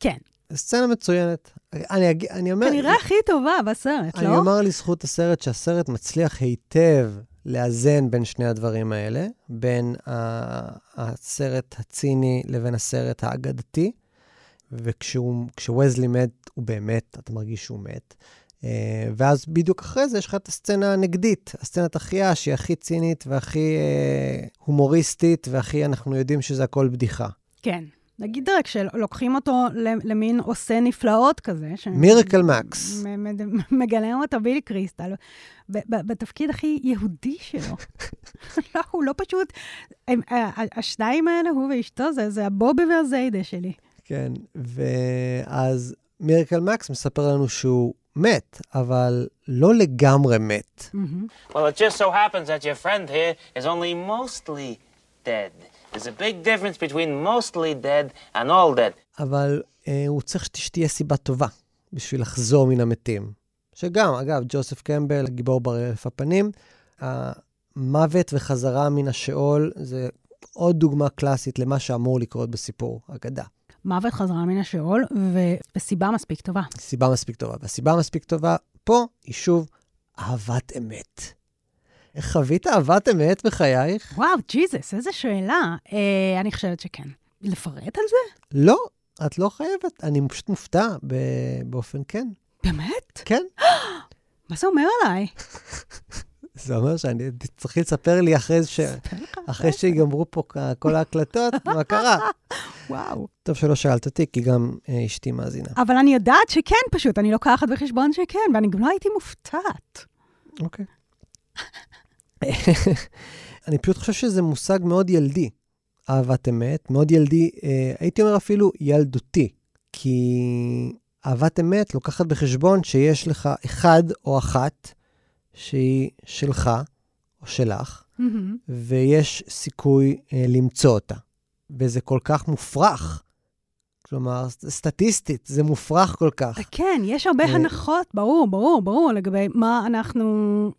כן. סצנה מצוינת. אני, אג... אני אומר... כנראה הכי טובה בסרט, אני לא? אומר לזכות הסרט שהסרט מצליח היטב לאזן בין שני הדברים האלה, בין הסרט הציני לבין הסרט האגדתי, וכשווזלי מת, הוא באמת, אתה מרגיש שהוא מת. אה, ואז בדיוק אחרי זה יש לך את הסצנה הנגדית, הסצנת החייאה, שהיא הכי צינית והכי אה, הומוריסטית, והכי אנחנו יודעים שזה הכל בדיחה. כן. נגיד רק שלוקחים אותו למין עושה נפלאות כזה. מירקל מקס. מגלם אותו בילי קריסטל, בתפקיד הכי יהודי שלו. לא, הוא לא פשוט... הם, השניים האלה, הוא ואשתו, זה, זה הבובי והזיידה שלי. כן, ואז מירקל מקס מספר לנו שהוא מת, אבל לא לגמרי מת. Well, it just so happens that your friend here is only mostly dead. There's a big difference between mostly dead and all dead. אבל אה, הוא צריך שתהיה סיבה טובה בשביל לחזור מן המתים. שגם, אגב, ג'וסף קמבל, גיבור בר אלף הפנים, המוות וחזרה מן השאול זה עוד דוגמה קלאסית למה שאמור לקרות בסיפור אגדה. מוות חזרה מן השאול, וסיבה מספיק טובה. סיבה מספיק טובה. והסיבה מספיק טובה פה היא שוב אהבת אמת. איך חווית אהבת אמת בחייך? וואו, ג'יזוס, איזה שאלה. אה, אני חושבת שכן. לפרט על זה? לא, את לא חייבת. אני פשוט מופתע באופן כן. באמת? כן. מה זה אומר עליי? זה אומר שאני צריך לספר לי אחרי, ש... אחרי שיגמרו פה כל ההקלטות, מה קרה. וואו. טוב שלא שאלת אותי, כי גם אה, אשתי מאזינה. אבל אני יודעת שכן פשוט, אני לוקחת בחשבון שכן, ואני גם לא הייתי מופתעת. אוקיי. אני פשוט חושב שזה מושג מאוד ילדי, אהבת אמת, מאוד ילדי, אה, הייתי אומר אפילו ילדותי, כי אהבת אמת לוקחת בחשבון שיש לך אחד או אחת שהיא שלך או שלך, mm-hmm. ויש סיכוי אה, למצוא אותה. וזה כל כך מופרך. כלומר, סטטיסטית, זה מופרך כל כך. כן, יש הרבה הנחות, ברור, ברור, ברור, לגבי מה אנחנו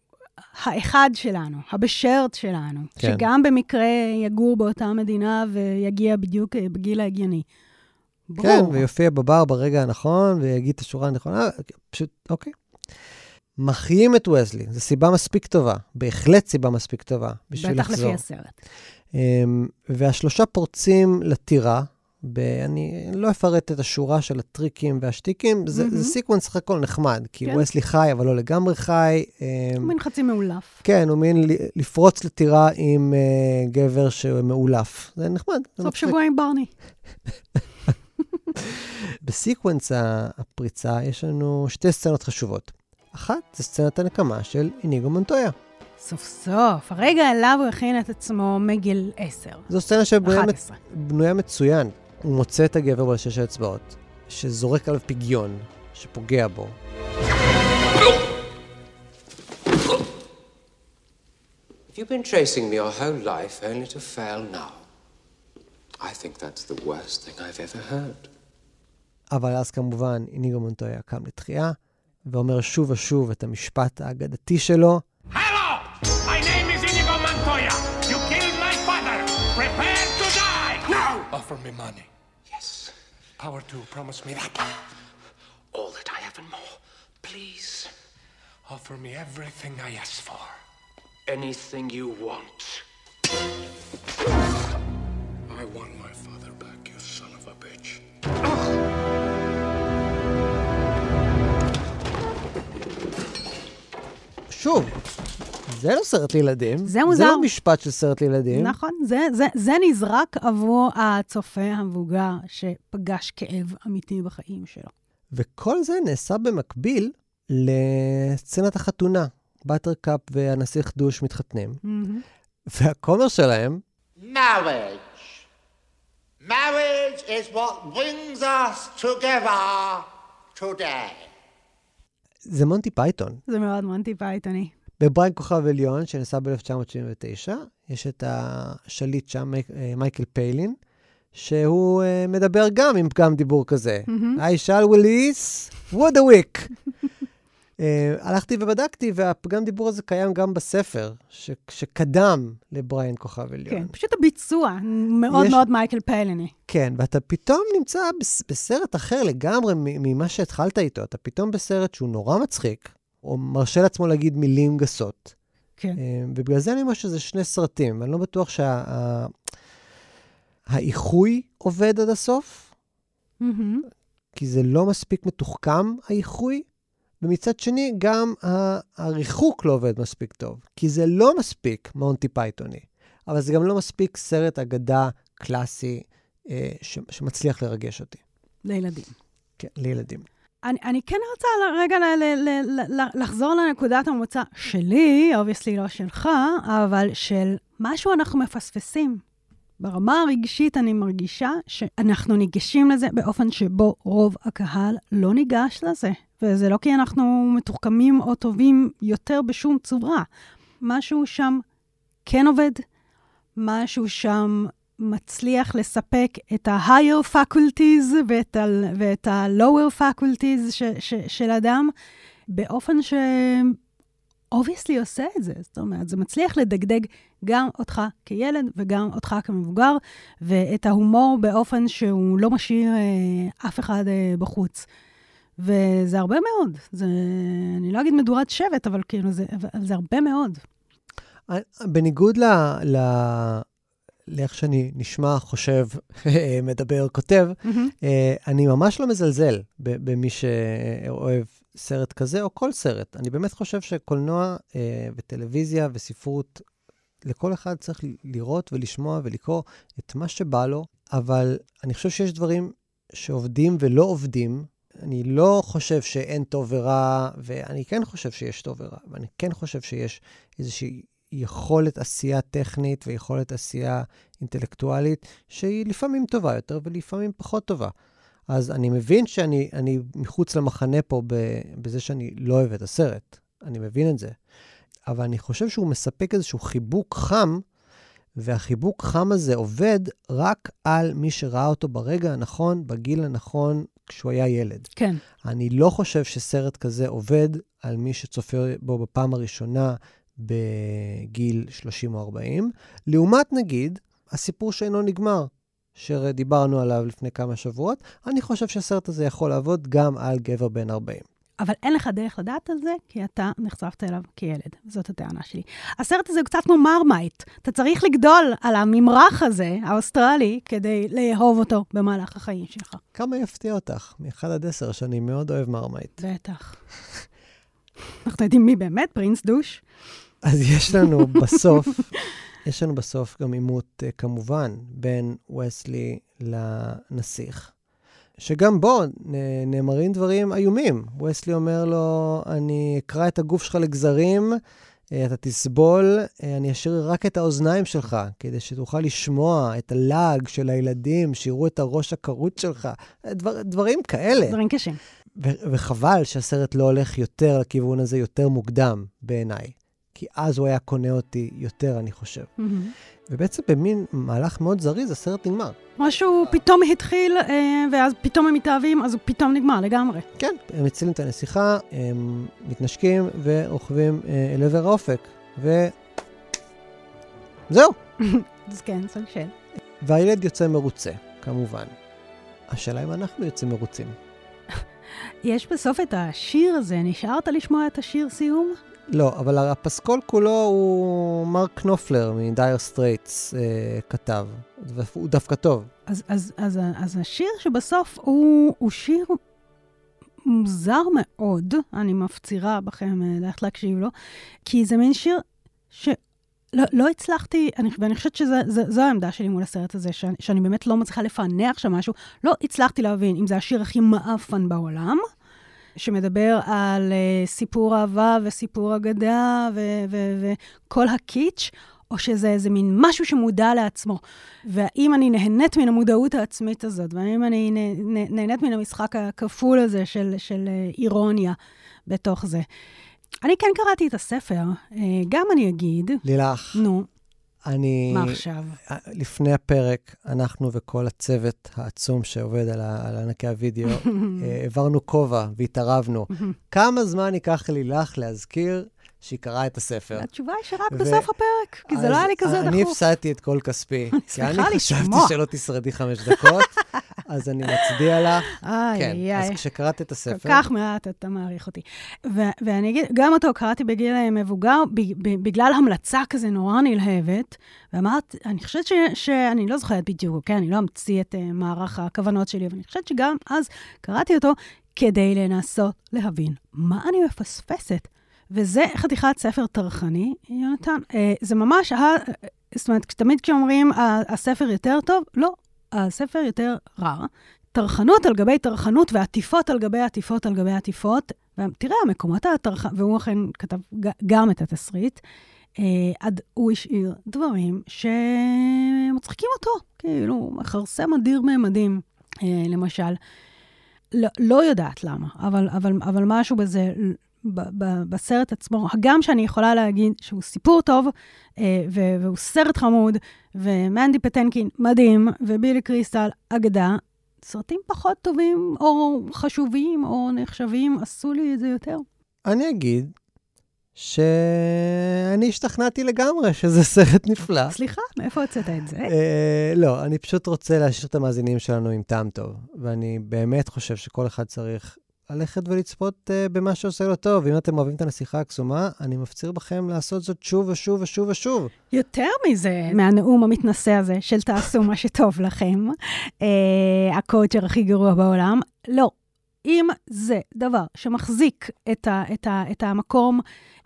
האחד שלנו, הבשרט שלנו, כן. שגם במקרה יגור באותה מדינה ויגיע בדיוק אה, בגיל ההגיוני. ברור. כן, ויופיע בבר ברגע הנכון, ויגיד את השורה הנכונה, פשוט, אוקיי. מחיים את וזלי, זו סיבה מספיק טובה, בהחלט סיבה מספיק טובה בשביל לחזור. בטח לפי הסרט. Um, והשלושה פורצים לטירה, ב- אני לא אפרט את השורה של הטריקים והשטיקים, mm-hmm. זה, זה סיקוונס סך הכל נחמד, כי כן. וסלי חי, אבל לא לגמרי חי. הוא מין חצי מעולף. כן, הוא מין לפרוץ לטירה עם uh, גבר שהוא מעולף. זה נחמד. סוף שבוע עם ברני. בסיקוונס הפריצה יש לנו שתי סצנות חשובות. אחת זה סצנת הנקמה של איניגו מונטויה. סוף סוף, הרגע עליו הוא הכין את עצמו מגיל 10. זו סצנה שבנויה מצוין. הוא מוצא את הגבר בעל שש האצבעות, שזורק עליו פגיון, שפוגע בו. You've been tracing me your whole life only to fail now. I think that's the worst thing I've ever heard. אבל אז כמובן איניגו מונטויה קם לתחייה, ואומר שוב ושוב את המשפט האגדתי שלו. offer me money? Yes. Power to promise me that. All that I have and more. Please. Offer me everything I ask for. Anything you want. I want my father back, you son of a bitch. Sure. זה לא סרט לילדים. זה מוזר. זה לא משפט של סרט לילדים. נכון, זה, זה, זה נזרק עבור הצופה המבוגר שפגש כאב אמיתי בחיים שלו. וכל זה נעשה במקביל לסצנת החתונה. באטרקאפ והנסיך דוש מתחתנים. Mm-hmm. והכומר שלהם... Marriage. Marriage is what brings us together today. זה מונטי פייתון. זה מאוד מונטי פייתוני. בבריין כוכב עליון, שנעשה ב-1979, יש את השליט שם, מייקל פיילין, שהוא uh, מדבר גם עם פגם דיבור כזה. Mm-hmm. I shall release wood a week. uh, הלכתי ובדקתי, והפגם דיבור הזה קיים גם בספר, ש- שקדם לבריין כוכב עליון. כן, פשוט הביצוע מאוד יש... מאוד מייקל פייליני. כן, ואתה פתאום נמצא בסרט אחר לגמרי ממה שהתחלת איתו. אתה פתאום בסרט שהוא נורא מצחיק, או מרשה לעצמו להגיד מילים גסות. כן. ובגלל זה אני אומר שזה שני סרטים. אני לא בטוח שהאיחוי שה... עובד עד הסוף, mm-hmm. כי זה לא מספיק מתוחכם, האיחוי, ומצד שני, גם הריחוק לא עובד מספיק טוב, כי זה לא מספיק מונטי פייתוני, אבל זה גם לא מספיק סרט אגדה קלאסי אה, ש- שמצליח לרגש אותי. לילדים. כן, לילדים. אני, אני כן רוצה רגע ל, ל, ל, ל, לחזור לנקודת המוצא שלי, obviously לא שלך, אבל של משהו אנחנו מפספסים. ברמה הרגשית אני מרגישה שאנחנו ניגשים לזה באופן שבו רוב הקהל לא ניגש לזה. וזה לא כי אנחנו מתוחכמים או טובים יותר בשום צורה. משהו שם כן עובד, משהו שם מצליח לספק את ה-higher faculties ואת ה-lower faculties ש, ש, של אדם, באופן ש... obviously עושה את זה. זאת אומרת, זה מצליח לדגדג גם אותך כילד וגם אותך כמבוגר, ואת ההומור באופן שהוא לא משאיר אה, אף אחד אה, בחוץ. וזה הרבה מאוד. זה, אני לא אגיד מדורת שבט, אבל כאילו, זה, זה הרבה מאוד. בניגוד ל... ל... לאיך שאני נשמע, חושב, מדבר, כותב, אה, אני ממש לא מזלזל במי שאוהב סרט כזה או כל סרט. אני באמת חושב שקולנוע אה, וטלוויזיה וספרות, לכל אחד צריך לראות ולשמוע ולקרוא את מה שבא לו, אבל אני חושב שיש דברים שעובדים ולא עובדים. אני לא חושב שאין טוב ורע, ואני כן חושב שיש טוב ורע, ואני כן חושב שיש איזושהי יכולת עשייה טכנית ויכולת עשייה אינטלקטואלית שהיא לפעמים טובה יותר ולפעמים פחות טובה. אז אני מבין שאני אני מחוץ למחנה פה בזה שאני לא אוהב את הסרט. אני מבין את זה. אבל אני חושב שהוא מספק איזשהו חיבוק חם, והחיבוק חם הזה עובד רק על מי שראה אותו ברגע הנכון, בגיל הנכון, כשהוא היה ילד. כן. אני לא חושב שסרט כזה עובד על מי שצופה בו בפעם הראשונה בגיל 30 או 40. לעומת, נגיד, הסיפור שאינו נגמר, שדיברנו עליו לפני כמה שבועות, אני חושב שהסרט הזה יכול לעבוד גם על גבר בן 40. אבל אין לך דרך לדעת על זה, כי אתה נחשפת אליו כילד. זאת הטענה שלי. הסרט הזה הוא קצת כמו מרמייט. אתה צריך לגדול על הממרח הזה, האוסטרלי, כדי לאהוב אותו במהלך החיים שלך. כמה יפתיע אותך, מ-1 עד 10, שאני מאוד אוהב מרמייט. בטח. אנחנו יודעים מי באמת, פרינס דוש. אז יש לנו בסוף, יש לנו בסוף גם עימות, uh, כמובן, בין וסלי לנסיך, שגם בו נאמרים דברים איומים. וסלי אומר לו, אני אקרע את הגוף שלך לגזרים, uh, אתה תסבול, uh, אני אשאיר רק את האוזניים שלך, כדי שתוכל לשמוע את הלעג של הילדים, שיראו את הראש הכרות שלך, דבר, דברים כאלה. דברים קשים. ו- וחבל שהסרט לא הולך יותר לכיוון הזה יותר מוקדם, בעיניי. כי אז הוא היה קונה אותי יותר, אני חושב. Mm-hmm. ובעצם במין מהלך מאוד זריז, הסרט נגמר. משהו פתאום התחיל, אה, ואז פתאום הם מתאהבים, אז הוא פתאום נגמר לגמרי. כן, הם מצילים את הנסיכה, הם מתנשקים ורוכבים אה, אל עבר האופק, ו... זהו. אז כן, סוג של. והילד יוצא מרוצה, כמובן. השאלה אם אנחנו יוצאים מרוצים. יש בסוף את השיר הזה, נשארת לשמוע את השיר סיום? לא, אבל הפסקול כולו הוא מרק קנופלר מדייר סטרייטס אה, כתב, והוא דווקא טוב. אז, אז, אז, אז השיר שבסוף הוא, הוא שיר מוזר מאוד, אני מפצירה בכם ללכת להקשיב לו, כי זה מין שיר ש... לא, לא הצלחתי, אני, ואני חושבת שזו העמדה שלי מול הסרט הזה, שאני, שאני באמת לא מצליחה לפענח שם משהו, לא הצלחתי להבין אם זה השיר הכי מאפן בעולם, שמדבר על uh, סיפור אהבה וסיפור אגדה וכל הקיץ', או שזה איזה מין משהו שמודע לעצמו. והאם אני נהנית מן המודעות העצמית הזאת, והאם אני נהנית מן המשחק הכפול הזה של, של uh, אירוניה בתוך זה. אני כן קראתי את הספר, uh, גם אני אגיד. לילך. נו. אני... מה עכשיו? לפני הפרק, אנחנו וכל הצוות העצום שעובד על, ה, על ענקי הוידאו, העברנו כובע והתערבנו. כמה זמן ייקח לילך להזכיר שהיא קראה את הספר? התשובה היא שרק ו... בסוף הפרק, כי זה לא היה לי כזה דחוף. אני הפסדתי את כל כספי. אני שמחה לשמוע. כי אני חשבתי שלא תשרדי חמש דקות, אז אני מצדיע לך. איי, כן, איי. אז כשקראת את הספר... כל כך מעט אתה מעריך אותי. ו- ואני אגיד, גם אותו קראתי בגיל מבוגר, ב- בגלל המלצה כזה נורא נלהבת, ואמרת, אני חושבת ש- שאני לא זוכרת בדיוק, כן? אני לא אמציא את uh, מערך הכוונות שלי, אבל אני חושבת שגם אז קראתי אותו, כדי לנסות להבין מה אני מפספסת. וזה חתיכת ספר טרחני, יונתן. אה, זה ממש, ה... זאת אומרת, תמיד כשאומרים הספר יותר טוב, לא, הספר יותר רע. טרחנות על גבי טרחנות ועטיפות על גבי עטיפות על גבי עטיפות. ותראה, המקומות הטרחן, והוא אכן כתב גם את התסריט, אה, עד הוא השאיר דברים שמצחיקים אותו, כאילו, מכרסם אדיר ממדים, אה, למשל. לא, לא יודעת למה, אבל, אבל, אבל משהו בזה, ב, ב, בסרט עצמו, הגם שאני יכולה להגיד שהוא סיפור טוב, אה, והוא סרט חמוד, ומנדי פטנקין מדהים, ובילי קריסטל אגדה, סרטים פחות טובים, או חשובים, או נחשבים, עשו לי את זה יותר. אני אגיד שאני השתכנעתי לגמרי שזה סרט נפלא. סליחה, מאיפה הוצאת את זה? אה, לא, אני פשוט רוצה להשאיר את המאזינים שלנו עם טעם טוב, ואני באמת חושב שכל אחד צריך ללכת ולצפות uh, במה שעושה לו טוב. אם אתם אוהבים את הנסיכה הקסומה, אני מפציר בכם לעשות זאת שוב ושוב ושוב ושוב. יותר מזה, מהנאום המתנשא הזה של תעשו מה שטוב לכם, uh, הקואוצ'ר הכי גרוע בעולם, לא. אם זה דבר שמחזיק את, ה, את, ה, את המקום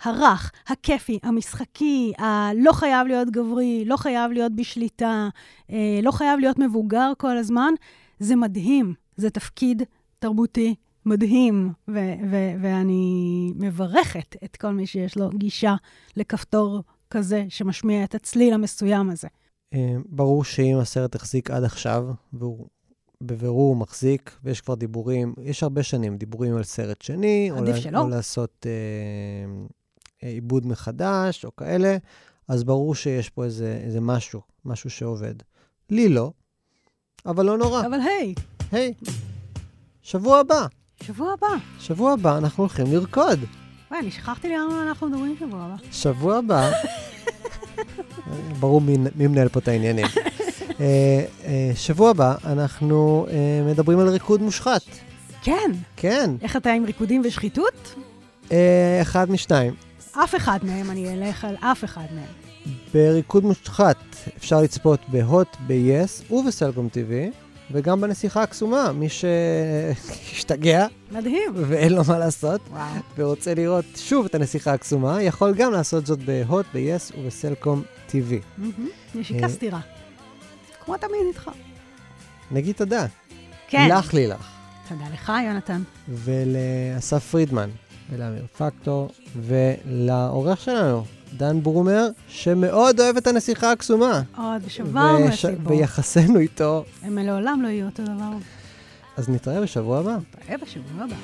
הרך, הכיפי, המשחקי, הלא חייב להיות גברי, לא חייב להיות בשליטה, אה, לא חייב להיות מבוגר כל הזמן, זה מדהים. זה תפקיד תרבותי מדהים, ו- ו- ואני מברכת את כל מי שיש לו גישה לכפתור כזה שמשמיע את הצליל המסוים הזה. אה, ברור שאם הסרט החזיק עד עכשיו, והוא בבירור מחזיק, ויש כבר דיבורים, יש הרבה שנים דיבורים על סרט שני, או, שלא. או לעשות אה, אה, עיבוד מחדש, או כאלה, אז ברור שיש פה איזה, איזה משהו, משהו שעובד. לי לא, אבל לא נורא. אבל היי. היי, שבוע הבא. שבוע הבא. שבוע הבא אנחנו הולכים לרקוד. וואי, אני שכחתי למה אנחנו מדברים שבוע הבא. שבוע הבא, ברור מי, מי מנהל פה את העניינים. uh, uh, שבוע הבא אנחנו uh, מדברים על ריקוד מושחת. כן. כן. איך אתה עם ריקודים ושחיתות? Uh, אחד משניים. אף אחד מהם, אני אלך על אף אחד מהם. בריקוד מושחת אפשר לצפות בהוט, ב-yes ובסלקום TV. וגם בנסיכה הקסומה, מי שהשתגע. מדהים. ואין לו מה לעשות, וואו. ורוצה לראות שוב את הנסיכה הקסומה, יכול גם לעשות זאת בהוט, ב-yes ובסלקום TV. נשיקה סתירה. כמו תמיד איתך. נגיד תודה. כן. לך לילך. תודה לך, יונתן. ולאסף פרידמן, ולאמיר פקטור, ולעורך שלנו, דן ברומר, שמאוד אוהב את הנסיכה הקסומה. עוד, שברנו את ליבו. ויחסינו איתו. הם לעולם לא יהיו אותו דבר. אז נתראה בשבוע הבא. נתראה בשבוע הבא.